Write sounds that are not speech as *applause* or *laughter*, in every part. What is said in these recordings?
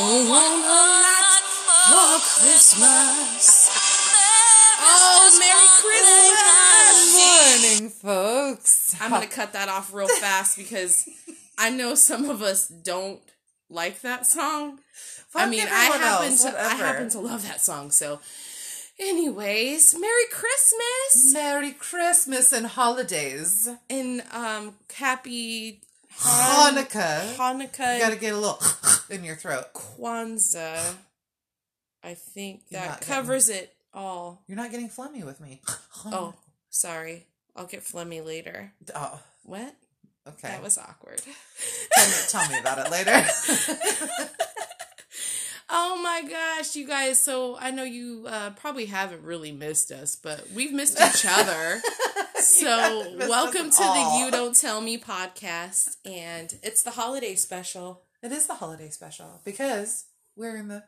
want a lot for Christmas. Oh, Merry Christmas! Morning, folks. I'm gonna cut that off real fast because I know some of us don't like that song. I mean, I happen else, to I happen to love that song. So, anyways, Merry Christmas Merry Christmas and holidays. and um happy Han- Hanukkah. Hanukkah You gotta get a little *laughs* in your throat. Kwanzaa. I think You're that not covers it all. You're not getting phlegmy with me. *laughs* Oh, sorry. I'll get phlegmy later. Oh, What? okay. That was awkward. tell, me, tell me about it later. *laughs* oh my gosh, you guys. So I know you uh, probably haven't really missed us, but we've missed each other. *laughs* So welcome to at the. You Don't Tell Me podcast. And it's the holiday special. it is the holiday special because we're in the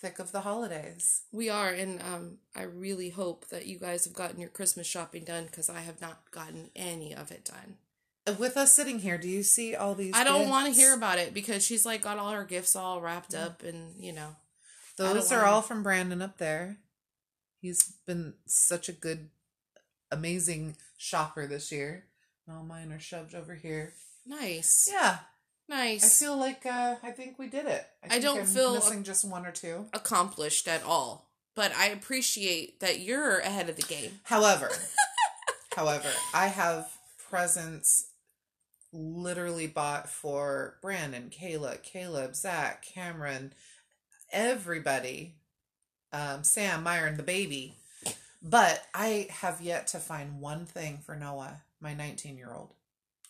thick of the holidays. We are, and um, I really hope that you guys have gotten your Christmas shopping done because I have not gotten any of it done. With us sitting here, do you see all these? I don't want to hear about it because she's like got all her gifts all wrapped up, and you know, Those are wanna- all from Brandon up there. He's been such a good, amazing shopper this year. All mine are shoved over here. nice, Yeah, nice. I feel like uh, I think we did it. I think don't I'm feel- missing just one or two. accomplished at all, but I appreciate that you're ahead of the game. However, *laughs* however, I have presents literally bought for Brandon, Kayla, Caleb, Zach, Cameron, everybody, um, Sam, Myron, the baby. But I have yet to find one thing for Noah, my 19 year old.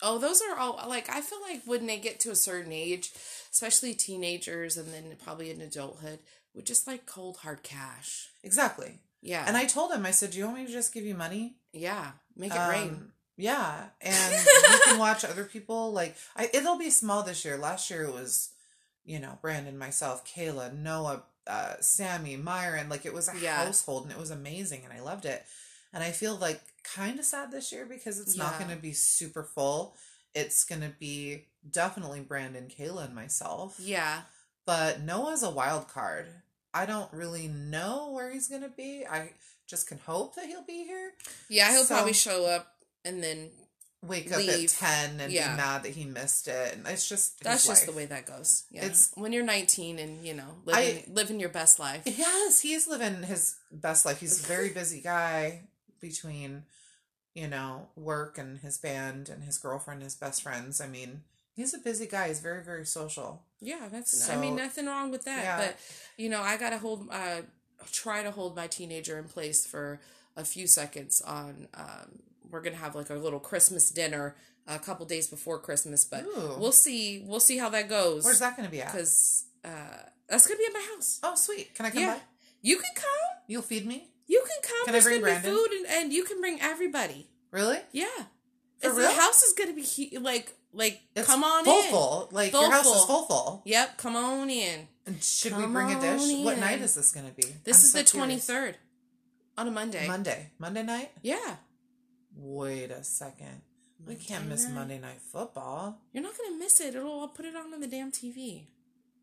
Oh, those are all like I feel like when they get to a certain age, especially teenagers and then probably in adulthood, with just like cold hard cash. Exactly. Yeah, And I told him, I said, Do you want me to just give you money? yeah, make it Um, rain. Yeah, and you can *laughs* watch other people. Like, I, it'll be small this year. Last year it was, you know, Brandon, myself, Kayla, Noah, uh, Sammy, Myron. Like, it was a Yeah. household, and it was amazing, and I loved it. And I feel like kind of sad this year because it's not going to be super full. It's going to be definitely Brandon, Kayla, and myself. Yeah, But Noah's a wild card. I don't really know where he's going to be. I just can hope that he'll be here. yeah, he'll So- probably show up and then wake up at 10 and Yeah. be mad that he missed it and it's just that's just the way that goes. Yeah, It's- when you're 19 and you know I- living living your best life. yes he's living his best life he's a *laughs* very busy guy between you know work and his band and his girlfriend his best friends i mean he's a busy guy he's very very social Yeah, that's. I mean, nothing wrong with that. yeah. But you know, I gotta hold. Uh, try to hold my teenager in place for a few seconds. On um, we're gonna have like a little Christmas dinner a couple days before Christmas, but Ooh. we'll see. We'll see how that goes. where's that going to be at Because uh, that's gonna be at my house. oh sweet can i come Yeah, by you can come. you'll feed me You can come. Can I There's bring gonna be Brandon? food, and, and you can bring everybody. really Yeah. For real? The house is gonna be hu- like like it's come on full in. full like Full your house is full. full full Yep, come on in. and should Come we bring a dish on what night is this going to be This I'm is so the twenty third on a Monday. monday monday night Yeah, Wait a second. We can't miss. Monday Night Football. you're not gonna miss it. It'll I'll put it on on the damn TV.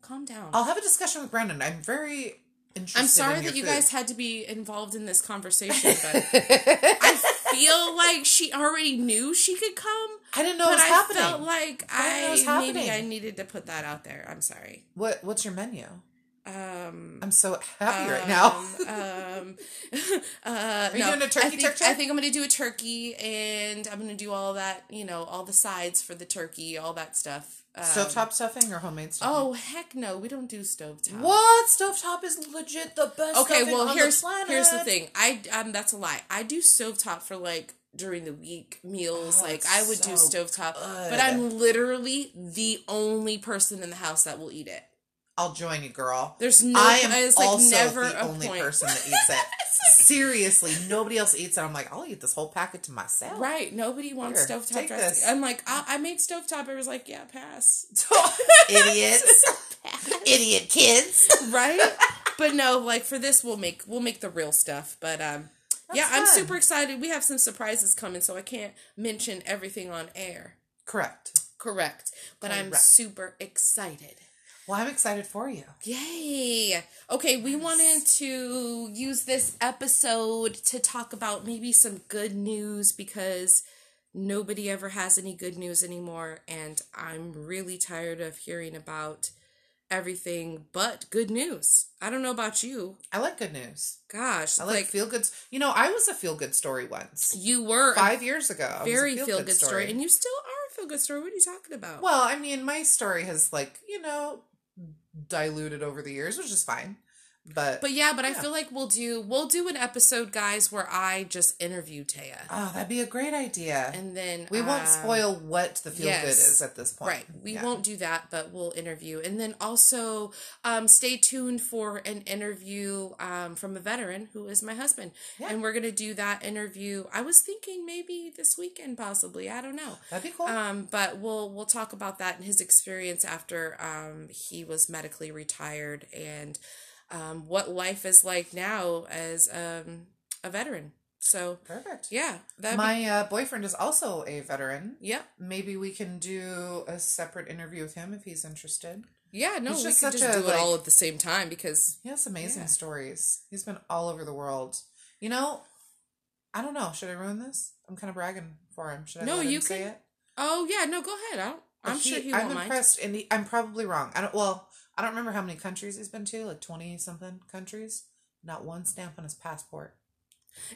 Calm down. I'll have a discussion with Brandon. I'm very interested. I'm sorry in that you food. guys had to be involved in this conversation, *laughs* but I feel like she already knew she could come. I didn't know it was I happening. felt like I didn't know it was I maybe happening. I needed to put that out there. I'm sorry. what What's your menu? Um, I'm so happy right now. um, *laughs* *laughs* uh, Are you no, doing a turkey I think, turkey? I think I'm going to do a turkey, and I'm going to do all that. You know, all the sides for the turkey, all that stuff. Um, Stovetop stuffing or homemade stuffing? Oh heck no, we don't do stovetop. what? Stovetop is legit the best. Okay, well here's the here's the thing. I um that's a lie. I do stovetop for like during the week meals. Oh, like I would do so stovetop, good. but I'm literally the only person in the house that will eat it. I'll join you, girl. There's no. I am it's like also never the only point. person that *laughs* eats it. Seriously, nobody else eats it. I'm like, I'll eat this whole packet to myself. Right, nobody wants Here, stovetop dressing. this. I'm like, I, I made stovetop. I was like, yeah, pass. *laughs* *laughs* Idiots. Idiot kids. right? but no, like for this, we'll make we'll make the real stuff. But um, yeah, I'm super excited. We have some surprises coming, so I can't mention everything on air. Correct. Correct, but I'm super excited. Well, I'm excited for you. Yay! Okay, we wanted to use this episode to talk about maybe some good news because nobody ever has any good news anymore, and I'm really tired of hearing about everything but good news. I don't know about you. I like good news. Gosh, I like, like, feel good. You know, I was a feel good story once. you were Five years ago. I was a very feel-good feel good story, and you still are a feel good story. What are you talking about? Well, I mean, my story has like you know diluted over the years, which is fine. But but yeah, but I feel like we'll do we'll do an episode, guys, where I just interview Taya, oh, that'd be a great idea. and then we won't um, spoil what the feel good is at this point. Right. We Yeah. won't do that, but we'll interview. And then also um, stay tuned for an interview um, from a veteran who is my husband. Yeah. And we're going to do that interview. I was thinking maybe this weekend, possibly. I don't know. That'd be cool. Um, but we'll we'll talk about that and his experience after um, he was medically retired and um, what life is like now as um, a veteran. So Perfect. yeah, My uh, boyfriend is also a veteran. yeah Maybe we can do a separate interview with him if he's interested. yeah no He's we can just a, do it like- all at the same time because He has amazing Yeah. stories. He's been all over the world. You know, I don't know. Should I ruin this? I'm kind of bragging for him. Should I No, you say can- it? Oh yeah, no, go ahead. I don't, I'm He- sure he I'm won't mind. impressed, and he, I'm probably wrong. I don't. Well, I don't remember how many countries he's been to, like twenty something countries. Not one stamp on his passport.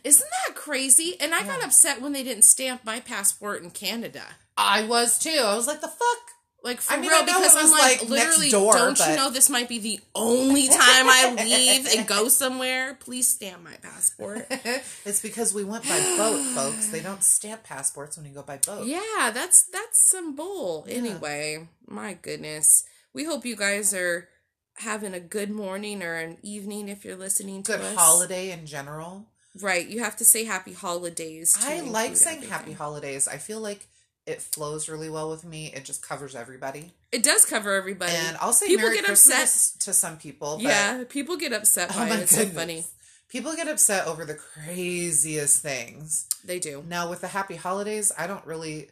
Isn't that crazy? And I got upset when they didn't stamp my passport in Canada. I was too. I was like, the fuck. Like for I mean, real, because I'm like, like, literally, door, don't you know this might be the only time I leave and go *laughs* somewhere? Please stamp my passport. *laughs* it's because we went by boat, folks. They don't stamp passports when you go by boat. yeah, that's that's some bull. Yeah. Anyway, my goodness. We hope you guys are having a good morning or an evening if you're listening to Good us. holiday in general. Right, you have to say happy holidays. to I like saying everything. happy holidays. I feel like it flows really well with me. It just covers everybody. It does cover everybody. And I'll say People Merry get Christmas to some people. But yeah, people get upset Oh by my it. It's so funny. People get upset over the craziest things. They do. Now with the happy holidays, I don't really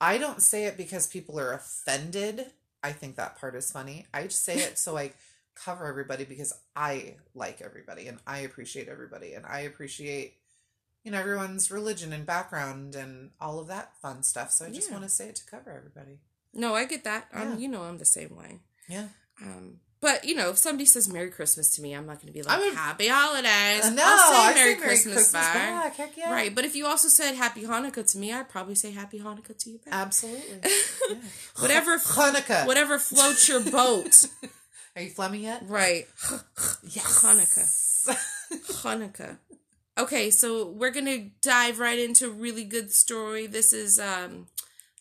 I don't say it because people are offended. I think that part is funny. I just say it so I cover everybody because I like everybody and I appreciate everybody and I appreciate you know everyone's religion and background and all of that fun stuff. So I just Yeah. want to say it to cover everybody. No, I get that. Yeah. Um, you know, I'm the same way. Yeah. Um, but you know, if somebody says Merry Christmas to me, I'm not going to be like I would- Happy Holidays. Uh, no, I'll say I Merry, say Christmas, back. Heck yeah. Right, but if you also said Happy Hanukkah to me, I'd probably say Happy Hanukkah to you back. Absolutely. *laughs* Yeah. Whatever- Hanukkah. Whatever floats your boat. *laughs* Are you Fleming yet? right, Yes. Hanukkah. *laughs* Hanukkah. Okay, so we're gonna dive right into a really good story. This is um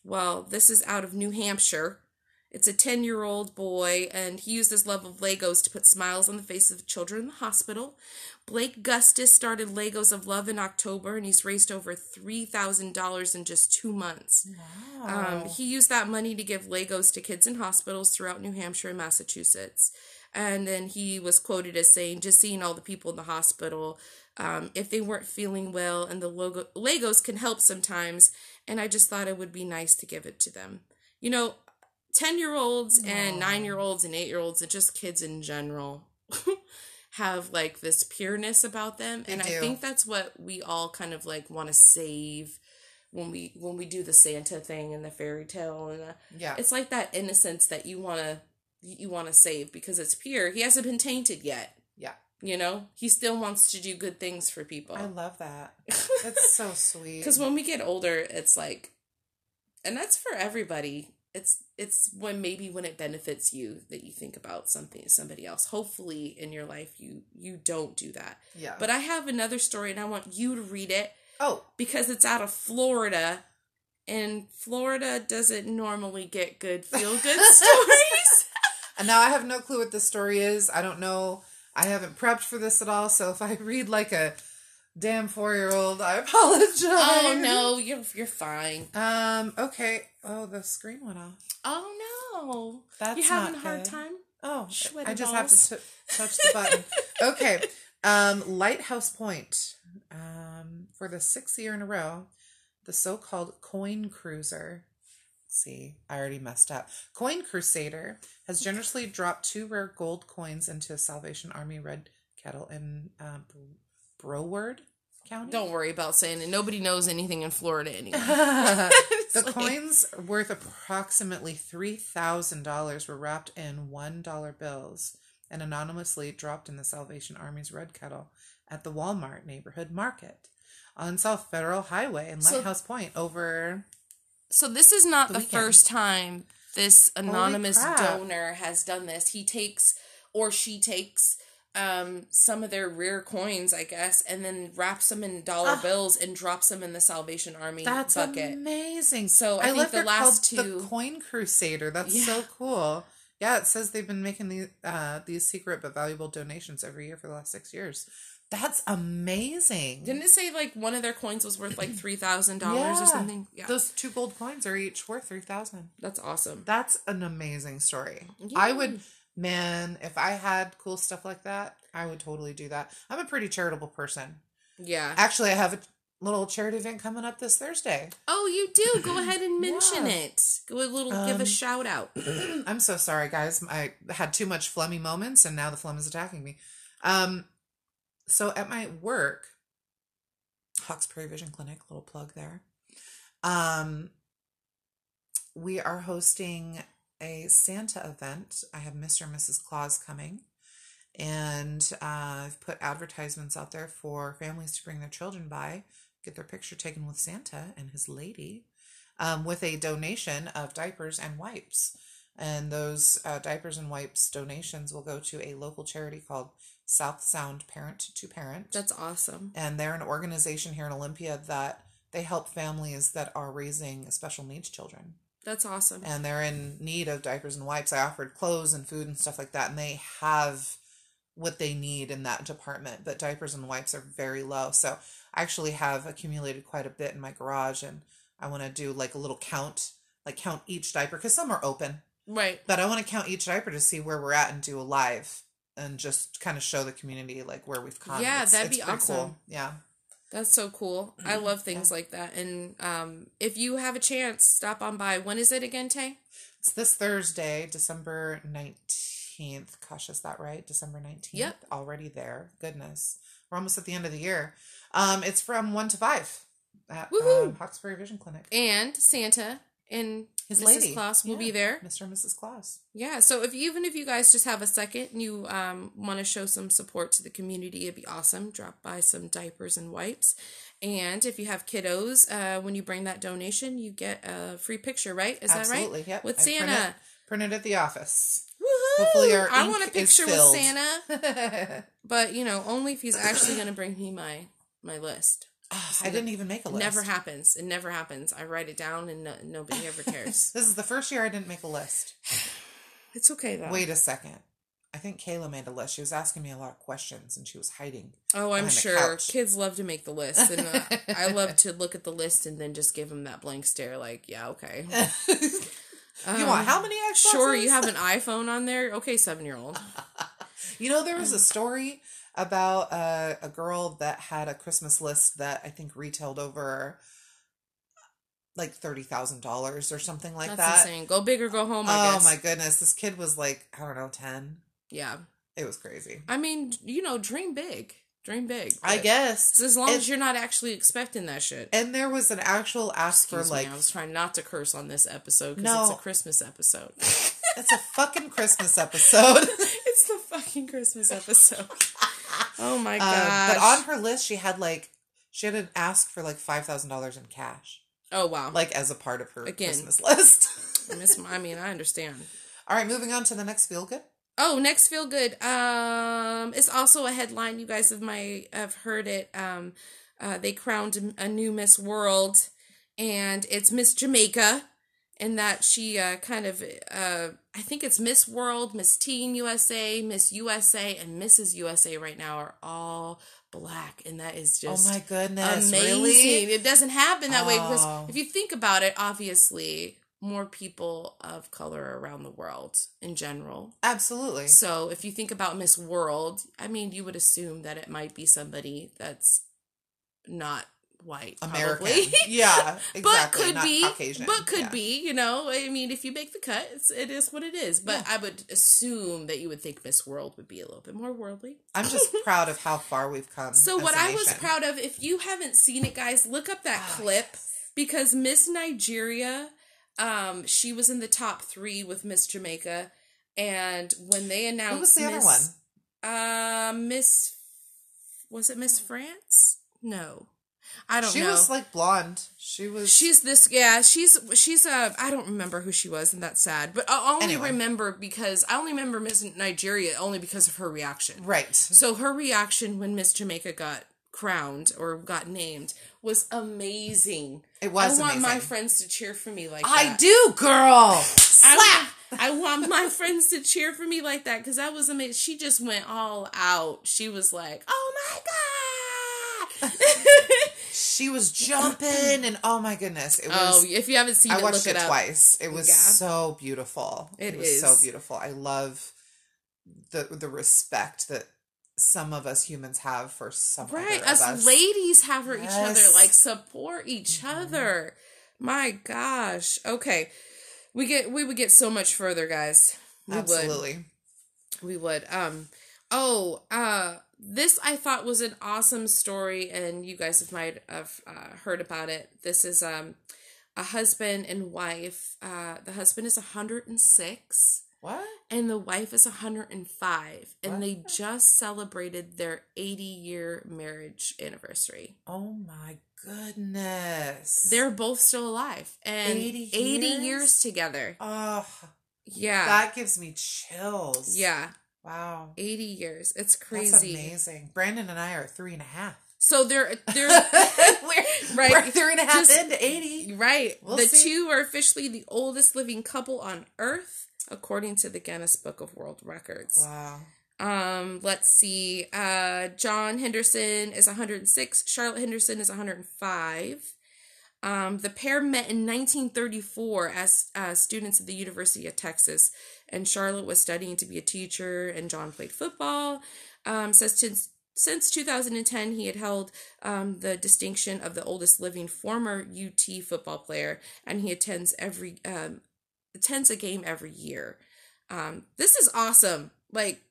well, this is out of New Hampshire. It's a 10 year old boy, and he used his love of Legos to put smiles on the faces of children in the hospital. Blake Gustis started Legos of Love in October, and he's raised over $3,000 in just two months. Wow. Um, he used that money to give Legos to kids in hospitals throughout New Hampshire and Massachusetts. And then he was quoted as saying, just seeing all the people in the hospital, um, if they weren't feeling well, and the logo- Legos can help sometimes. And I just thought it would be nice to give it to them. You know, 10 year olds and 9 year olds and 8 year olds, and just kids in general, *laughs* have like this pureness about them. They and I think that's what we all kind of like want to save when we when we do the Santa thing and the fairy tale and the, yeah. it's like that innocence that you want to you want to save because it's pure. He hasn't been tainted yet. Yeah. You know, he still wants to do good things for people. I love that. *laughs* That's so sweet. Because when we get older, it's like, and that's for everybody. It's it's when maybe when it benefits you that you think about something somebody else. Hopefully in your life you you don't do that. yeah. But I have another story and I want you to read it oh, because it's out of Florida, and Florida doesn't normally get good feel good *laughs* stories. and now I have no clue what the story is. I don't know. I haven't prepped for this at all. So if I read like a damn four year old, I *laughs* apologize. oh no, you're you're fine. Um. Okay. Oh, the screen went off. Oh no, That's you having a hard good. time? Oh, Sweaty I just balls. have to t- touch the button. *laughs* okay. Um, Lighthouse Point. Um, for the sixth year in a row, the so-called coin cruiser see, I already messed up. Coin Crusader has generously dropped two rare gold coins into a Salvation Army red kettle in uh, Broward County. Don't worry about saying it. Nobody knows anything in Florida anymore. *laughs* *laughs* the coins worth approximately $3,000 were wrapped in $1 bills and anonymously dropped in the Salvation Army's red kettle at the Walmart neighborhood market on South Federal Highway in So- Lighthouse Point over So this is not The the, first time this anonymous donor has done this. He takes or she takes um some of their rare coins, I guess, and then wraps them in dollar Ah. bills and drops them in the Salvation Army That's bucket. amazing. So I think love the last two- the Coin Crusader. That's Yeah. so cool. Yeah, it says they've been making these uh, these secret but valuable donations every year for the last six years. That's amazing. Didn't it say like one of their coins was worth like *clears throat* three thousand dollars Yeah. or something? Yeah, Those two gold coins are each worth three thousand. that's awesome. That's an amazing story. Yeah. I would, man, if I had cool stuff like that, I would totally do that. I'm a pretty charitable person. Yeah. Actually, I have a little charity event coming up this Thursday. Oh, you do. Go *clears throat* ahead and mention Yeah. it. Go a little. give Um, a shout out. *clears throat* I'm so sorry, guys. I had too much phlegmy moments, and now the phlegm is attacking me. Um, so at my work, Hawks Prairie Vision Clinic, little plug there. Um, we are hosting a Santa event. I have Mr. and Mrs. Claus coming, and uh, I've put advertisements out there for families to bring their children by, get their picture taken with Santa and his lady, um, with a donation of diapers and wipes. And those uh, diapers and wipes donations will go to a local charity called South Sound Parent to Parent That's awesome. and they're an organization here in Olympia that they help families that are raising special needs children That's awesome. and they're in need of diapers and wipes. I offered clothes and food and stuff like that, and they have what they need in that department, but diapers and wipes are very low. So I actually have accumulated quite a bit in my garage, and I want to do like a little count, like count each diaper because some are open, Right. but I want to count each diaper to see where we're at and do a live and just kind of show the community like where we've come. Yeah, It's- that'd it's be awesome. Yeah. That's so cool. I love things like that. And um, if you have a chance, stop on by. When is it again, Tay? It's this Thursday, December 19th. Gosh, is that right? December 19th? Yep. Already there. Goodness. We're almost at the end of the year. Um, it's from 1 to 5 at um, Hawks Prairie Vision Clinic. And Santa and His Mrs. lady. Will Yeah. be there. Mr. and Mrs. Claus. Yeah. So if even if you guys just have a second and you um, want to show some support to the community, it'd be awesome. Drop by some diapers and wipes. And if you have kiddos, uh, when you bring that donation, you get a free picture, right? Is Absolutely. that right? Absolutely. Yep. With I Santa. it- Printed at the office. Woohoo! Hopefully our I want a picture with. Santa. *laughs* But you know, only if he's actually going to bring me my my list. Ah, I didn't even make a list. Never happens. It never happens. I write it down and no, nobody ever cares. *laughs* This is the first year I didn't make a list. *sighs* it's okay though. Wait a second. I think Kayla made a list. She was asking me a lot of questions and she was hiding. Oh, I'm sure kids love to make the list, and uh, I *laughs* love to look at the list and then just give them that blank stare, like, yeah, okay. *laughs* you want how many Xboxes? Um, Sure, you have an iPhone on there. Okay, seven year old. You know, there was a story about uh, a girl that had a Christmas list that I think retailed over like thirty thousand dollars or something like That's that. insane. Go big or go home. I Oh guess. my goodness, this kid was like I don't know ten. Yeah, It was crazy. I mean, you know, dream big, dream big. I guess. as long And- as you're not actually expecting that shit. And there was an actual ask Excuse for like me, I was trying not to curse on this episode because No. it's a Christmas episode. *laughs* it's a fucking Christmas episode. *laughs* it's the fucking Christmas episode. *laughs* Oh my Um, god! but on her list, she had like she had an ask for like five thousand dollars in cash, oh wow, like as a part of her Again. Christmas list. I *laughs* miss. I mean, I understand. All right, moving on to the next feel good. Oh, next feel good. Um, it's also a headline. You guys have my have heard it. Um, uh, they crowned a new Miss World, and it's Miss Jamaica, and that she uh kind of uh I think it's Miss World, Miss Teen USA, Miss USA, and Mrs. USA right now are all black, and that is just oh my goodness, amazing. really? It doesn't happen that way because Oh. if you think about it, obviously more people of color around the world in general. Absolutely. So if you think about Miss World, I mean, you would assume that it might be somebody that's not white, American. probably. yeah, *laughs* exactly. but could not be, Caucasian. but could Yeah. be. You know, I mean, if you make the cut, it's, it is what it is. But Yeah. I would assume that you would think Miss World would be a little bit more worldly. I'm just *laughs* proud of how far we've come. So what I was proud of, if you haven't seen it, guys, look up that Oh, clip yes. because Miss Nigeria, um, she was in the top three with Miss Jamaica, and when they announced Who was the other one? Miss, uh, Miss, was it Miss France? No, I don't She know. She was like blonde. She was. She's this, yeah. She's she's a. I don't remember who she was, and that's sad. But I only Anyway. remember because I only remember Miss Nigeria only because of her reaction. right. So her reaction when Miss Jamaica got crowned or got named was amazing. It was I want my friends to cheer for me like I that. do, girl. Slap. I want my friends to cheer for me like that because that was amazing. She just went all out. She was like, "Oh my god!" *laughs* She was jumping, and oh my goodness, it was. oh, if you haven't seen I it, watched look it, it, up. twice. It was Yeah. so beautiful. It was so is. beautiful. I love the the respect that some of us humans have for some Right, other of us, us. ladies have for each other, like support each Mhm. other. My gosh. Okay, we get we would get so much further, guys. We would. Absolutely. We would. Um. Oh. Uh. This I thought was an awesome story, and you guys have might have uh, heard about it. This is um, a husband and wife. Uh, the husband is hundred and six, What? and the wife is hundred and five, and What? they just celebrated their eighty year marriage anniversary. Oh my goodness. They're both still alive, and 80 eighty years? years together. Oh, Yeah. that gives me chills. yeah. Wow. 80 years. It's That's crazy. amazing. Brandon and I are three and a half. So they're *laughs* they're *laughs* we're, Right. We're three and a half Just- into 80. right. We'll the see. two are officially the oldest living couple on earth according to the Guinness Book of World Records. Wow. Um let's see. Uh John Henderson is 106, Charlotte Henderson is 105. Um, the pair met in 1934 as uh, students at the University of Texas, and Charlotte was studying to be a teacher, and John played football. Um, says since since 2010, he had held um, the distinction of the oldest living former UT football player, and he attends every um, attends a game every year. Um, this is awesome. Like,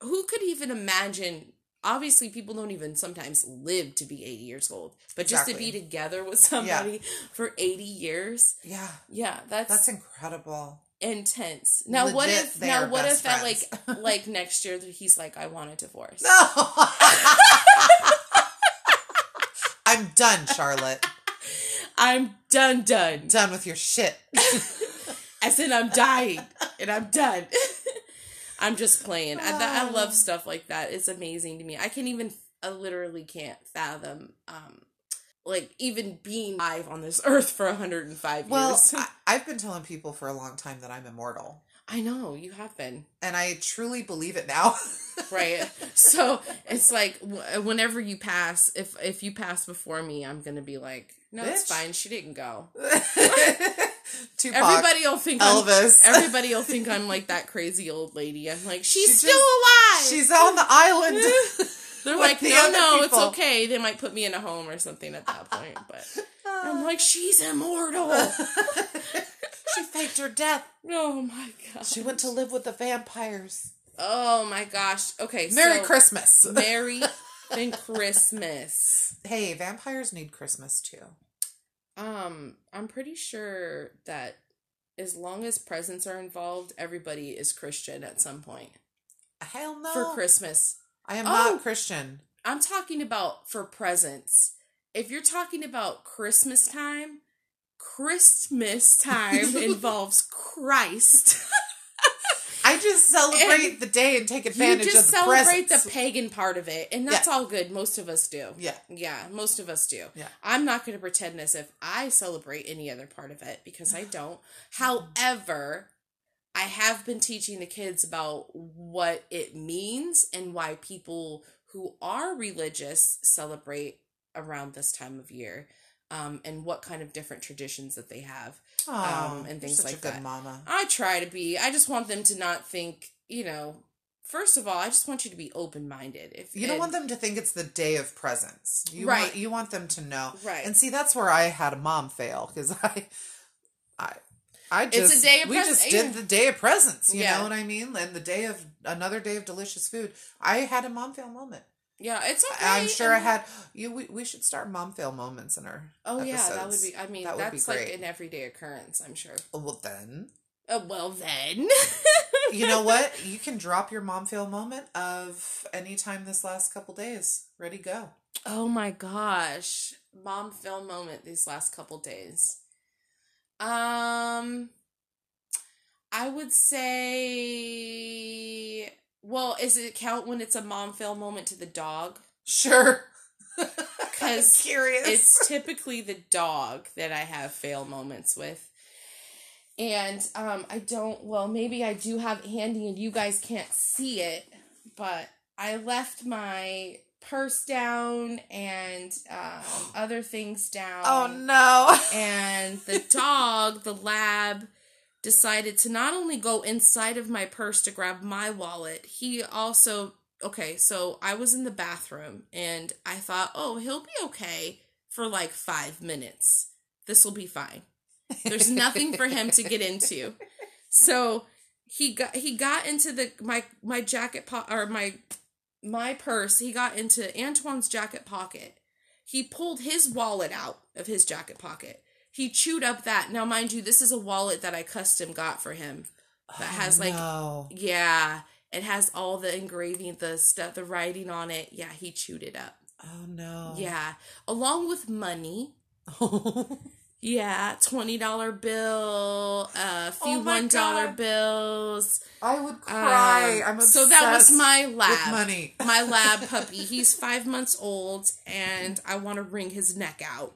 who could even imagine? Obviously, people don't even sometimes live to be 80 years old, but just to be together with somebody for 80 years, Yeah. yeah, that's, That's incredible. intense. Now, what if now what if at friends. like *laughs* like next year he's like, I want a divorce. No. *laughs* I'm done, Charlotte. *laughs* I'm done, done. Done with your shit. I said I'm dying, and I'm done. I'm just playing. I, I love stuff like that. It's amazing to me. I can't even, I literally can't fathom, um, like even being alive on this *laughs* earth for 105 Well, years. I, I've been telling people for a long time that I'm immortal. I know you have been And I truly believe it now. *laughs* right. so it's like w- whenever you pass, if if you pass before me, I'm gonna be like, no, it's fine. She didn't go. *laughs* Tupac. Everybody will think Elvis. I'm. *laughs* Everybody will think I'm like that crazy old lady. I'm like, she's She still just- alive. She's on the island. *laughs* They're *laughs* like, the no, no, people." it's okay. They might put me in a home or something at that point. But I'm like, she's immortal. she faked her death. oh my god. She went to live with the vampires. Oh my gosh. Okay. Merry so, Christmas. Merry and Christmas. hey, vampires need Christmas too. Um, I'm pretty sure that as long as presents are involved, everybody is Christian at some point Hell no. for Christmas. I am Oh. not Christian. I'm talking about for presents. If you're talking about Christmas time, Christmas time *laughs* involves Christ. *laughs* I just celebrate the day and take advantage of the presents. You just celebrate the pagan part of it, and that's all good. Most of us do. yeah. Yeah, most of us do. Yeah. I'm not going to pretend as if I celebrate any other part of it because I don't. However, I have been teaching the kids about what it means and why people who are religious celebrate around this time of year. Um, and what kind of different traditions that they have. Oh, and things such like a good that. mama. I try to be. I just want them to not think, you know, first of all, I just want you to be open minded. If You don't and- want them to think it's the day of presents. You Right. want you want them to know. Right. And see, that's where I had a mom fail because *laughs* I, I, I It's a just day of we just did the day of presents. You Yeah. know what I mean? And the day of another day of delicious food. I had a mom fail moment. Yeah, it's okay. I'm sure I had you. We, we should start mom fail moments in our. Oh yeah, that would be. I mean, That that's like an everyday occurrence. I'm sure. Oh, Well then, Oh well, then. you know what? *laughs* You can drop your mom fail moment of any time this last couple days. Ready, go. Oh my gosh. Mom fail moment these last couple days. Um I would say well, is it count when it's a mom fail moment to the dog? Sure. *laughs* 'Cause curious. It's typically the dog that I have fail moments with. And um I don't well, maybe I do have it handy and you guys can't see it, but I left my purse down and um, other things down. oh no. *laughs* And the dog, the lab, decided to not only go inside of my purse to grab my wallet, he also. Okay, so I was in the bathroom and I thought, oh, he'll be okay for like five minutes. This will be fine. There's nothing for him to get into. So he got he got into the my my jacket po- or my my purse. He got into Antoine's jacket pocket. He pulled his wallet out of his jacket pocket. He chewed up that. Now, mind you, this is a wallet that I custom got for him. That has like no. yeah, it has all the engraving, the stuff, the writing on it. Yeah, he chewed it up. Oh no. Yeah, along with money. Oh. *laughs* Yeah, twenty dollar bill, a few Oh one dollar bills. I would cry. Um, I'm obsessed so that was my with lab. money. my lab *laughs* puppy. He's five months old, and I want to wring his neck out.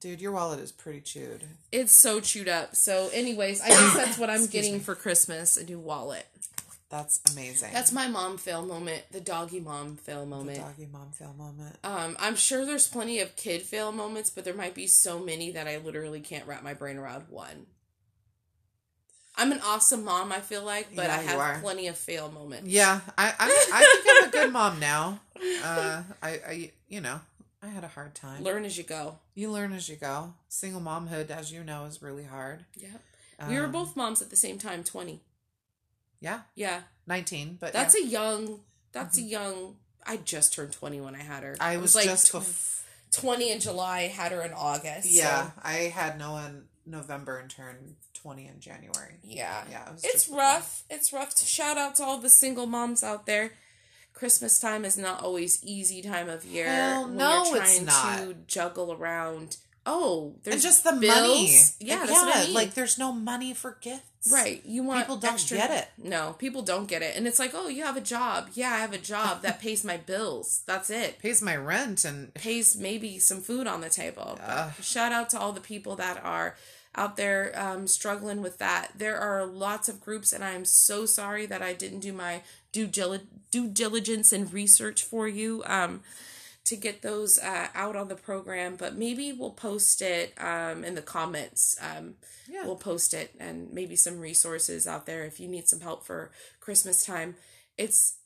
Dude, your wallet is pretty chewed. It's so chewed up. So, anyways, I guess that's what I'm getting me. for Christmas a new wallet. That's amazing. That's my mom fail moment, the doggy mom fail the moment. doggy mom fail moment. Um, I'm sure there's plenty of kid fail moments, but there might be so many that I literally can't wrap my brain around one. I'm an awesome mom, I feel like, but Yeah, I have plenty of fail moments. Yeah, I I, I think I'm a good mom now. Uh, I, I you know I had a hard time. Learn as you go. You learn as you go. Single momhood, as you know, is really hard. Yeah. we were Um, both moms at the same time, 20. yeah, Yeah. nineteen, but That's yeah. a young, that's a young, I just turned 20 when I had her. I It was, like just tw- bef- 20 in July, had her in August. so- yeah. I had Noah in November and turned twenty in January. Yeah. Yeah, it It's rough. It's rough. To shout out to all the single moms out there. Christmas time is not always easy time of year. Hell when no, you're it's trying to juggle around. Oh, there's and just the bills. money. Yeah, I mean. Like there's no money for gifts. Right. You want People don't extra- get it. No, people don't get it. And it's like, oh, you have a job. Yeah, I have a job that *laughs* pays my bills. That's it. Pays my rent and *laughs* Pays maybe some food on the table. Shout out to all the people that are out there um, struggling with that. There are lots of groups, and I'm so sorry that I didn't do my due, dili- due diligence and research for you. Um, to get those uh, out on the program, but maybe we'll post it um, in the comments. Um, Yeah. We'll post it and maybe some resources out there if you need some help for Christmas time. It's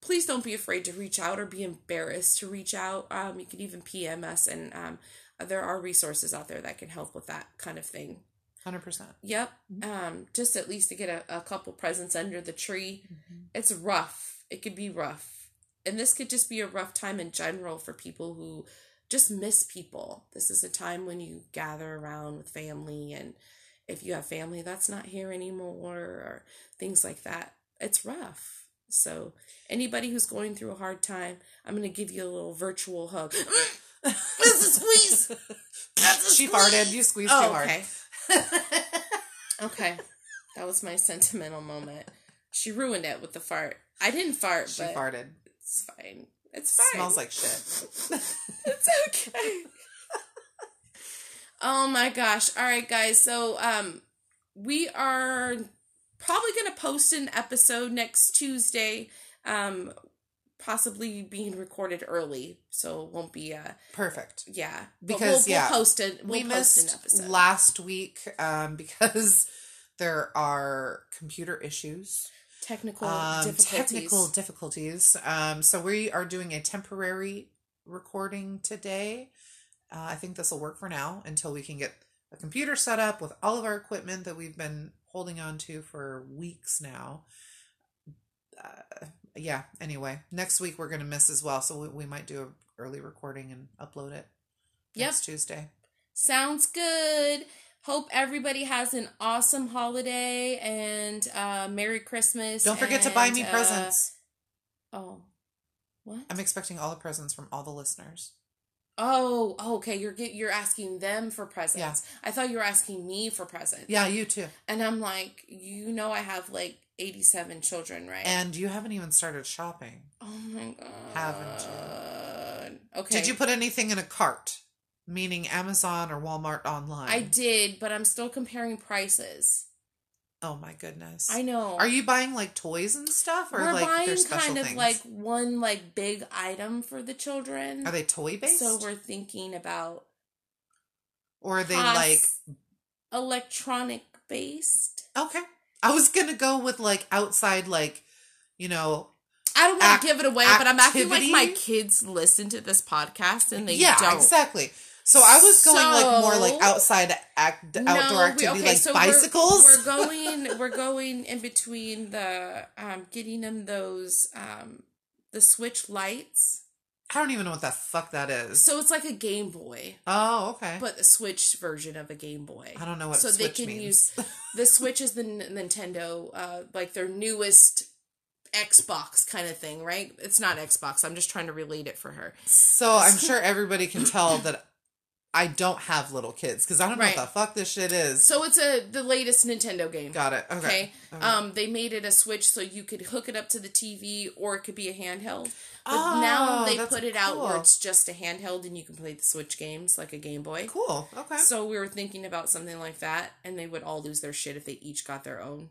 please don't be afraid to reach out or be embarrassed to reach out. Um, you can even PM us, and um, there are resources out there that can help with that kind of thing. Hundred percent. Yep. Um, just at least to get a, a couple presents under the tree. Mm-hmm. It's rough. It could be rough. And this could just be a rough time in general for people who just miss people. This is a time when you gather around with family and if you have family that's not here anymore or things like that. It's rough. So anybody who's going through a hard time, I'm gonna give you a little virtual hug. *gasps* That's a squeeze. *laughs* *laughs* That's a she squeeze. farted. You squeezed Oh, too hard. okay. Okay. That was my sentimental moment. She ruined it with the fart. I didn't fart, She but farted. it's fine. It's fine. Smells like shit. *laughs* *laughs* it's okay. oh my gosh. All right, guys. So, um, we are probably going to post an episode next Tuesday. Um, possibly being recorded early, so it won't be uh Perfect. yeah. Because, we'll, yeah, we'll post it. We'll we post an missed episode. last week um, *laughs* because there are computer issues. technical um, difficulties. technical difficulties. Um, so we are doing a temporary recording today. Uh, I think this will work for now until we can get a computer set up with all of our equipment that we've been holding on to for weeks now. Uh, yeah. Anyway, next week we're gonna miss as well, so we, we might do a early recording and upload it Yep. next Tuesday. Sounds good. Hope everybody has an awesome holiday and uh Merry Christmas. Don't forget to buy me uh, presents. oh. What? I'm expecting all the presents from all the listeners. Oh, oh, okay. You're get, you're asking them for presents. Yeah. I thought you were asking me for presents. Yeah, you too. And I'm like, you know, I have like 87 children, right? And you haven't even started shopping. oh my god. Haven't you? Okay. Did you put anything in a cart? Meaning Amazon or Walmart online? I did, but I'm still comparing prices. Oh my goodness. I know. Are you buying like toys and stuff or We're like buying kind of things? like one like big item for the children. Are they toy based? So we're thinking about or are they like electronic based. okay. I was gonna go with like outside like, you know I don't want to give it away, but I'm acting like my kids listen to this podcast and they Yeah, don't. exactly. So I was going like more like outside act outdoor No, we- activity okay, like so we're- bicycles. We're, *laughs* going we're going in between the um getting them those um the Switch Lites. I don't even know what the fuck that is. So it's like a Game Boy, oh, okay. but the Switch version of a Game Boy. I don't know what so they can means. use *laughs* the Switch is the N- Nintendo uh like their newest Xbox kind of thing, right? It's not Xbox. I'm just trying to relate it for her. So I'm sure everybody can tell that I don't have little kids because I don't know what the fuck this shit is. So it's a the latest Nintendo game. Got it. Okay. Okay. Okay. Um, they made it a switch so you could hook it up to the TV or it could be a handheld. But Oh, now they put it out where it's just a handheld and you can play the Switch games like a Game Boy. Cool. Okay. So we were thinking about something like that, and they would all lose their shit if they each got their own.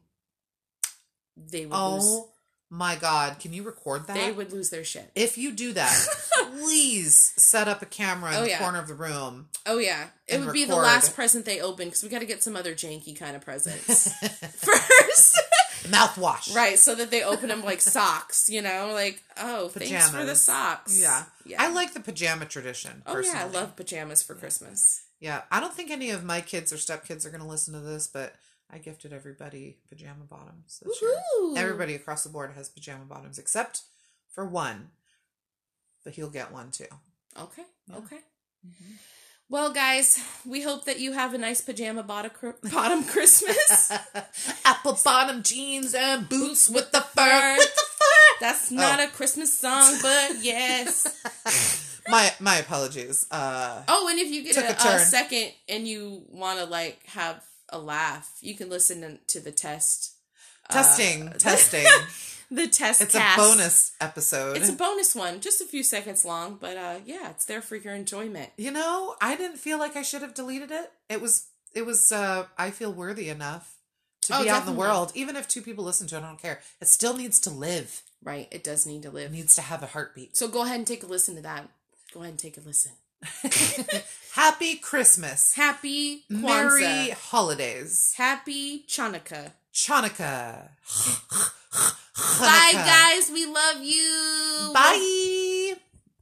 They would lose. oh my god! Can you record that? They would lose their shit. If you do that, *laughs* please set up a camera in Oh, the yeah. corner of the room. Oh yeah, it would be the last present they open because we got to get some other janky kind of presents *laughs* first. Mouthwash. Right, so that they open them like socks, you know, like oh, thanks for the socks. Yeah. yeah. I like the pajama tradition. Oh Personally. yeah, I love pajamas for Christmas. Yeah, I don't think any of my kids or stepkids are going to listen to this, but I gifted everybody pajama bottoms this year. Everybody across the board has pajama bottoms except for one, but he'll get one too. Okay, Yeah. okay. Well, guys, we hope that you have a nice pajama bottom bottom *laughs* Christmas. *laughs* Apple bottom jeans and boots with the fur. fur. With the fur. That's not a Christmas song, but *laughs* yes. my my apologies. Uh, Oh, and if you get a a, a second and you want to like have a laugh, you can listen to the test. uh, testing, testing. The test. It's cast. a bonus episode. It's a bonus one, just a few seconds long, but uh, yeah, it's there for your enjoyment. you know, I didn't feel like I should have deleted it. It was it was uh I feel worthy enough to Oh, be out in the world. Even if two people listen to it, I don't care. It still needs to live. Right? It does need to live It needs to have a heartbeat. So go ahead and take a listen to that. Go ahead and take a listen. *laughs* Happy Christmas. Happy Kwanzaa. Merry holidays. Happy Chanukah. Chanukah. Bye, guys. We love you. Bye.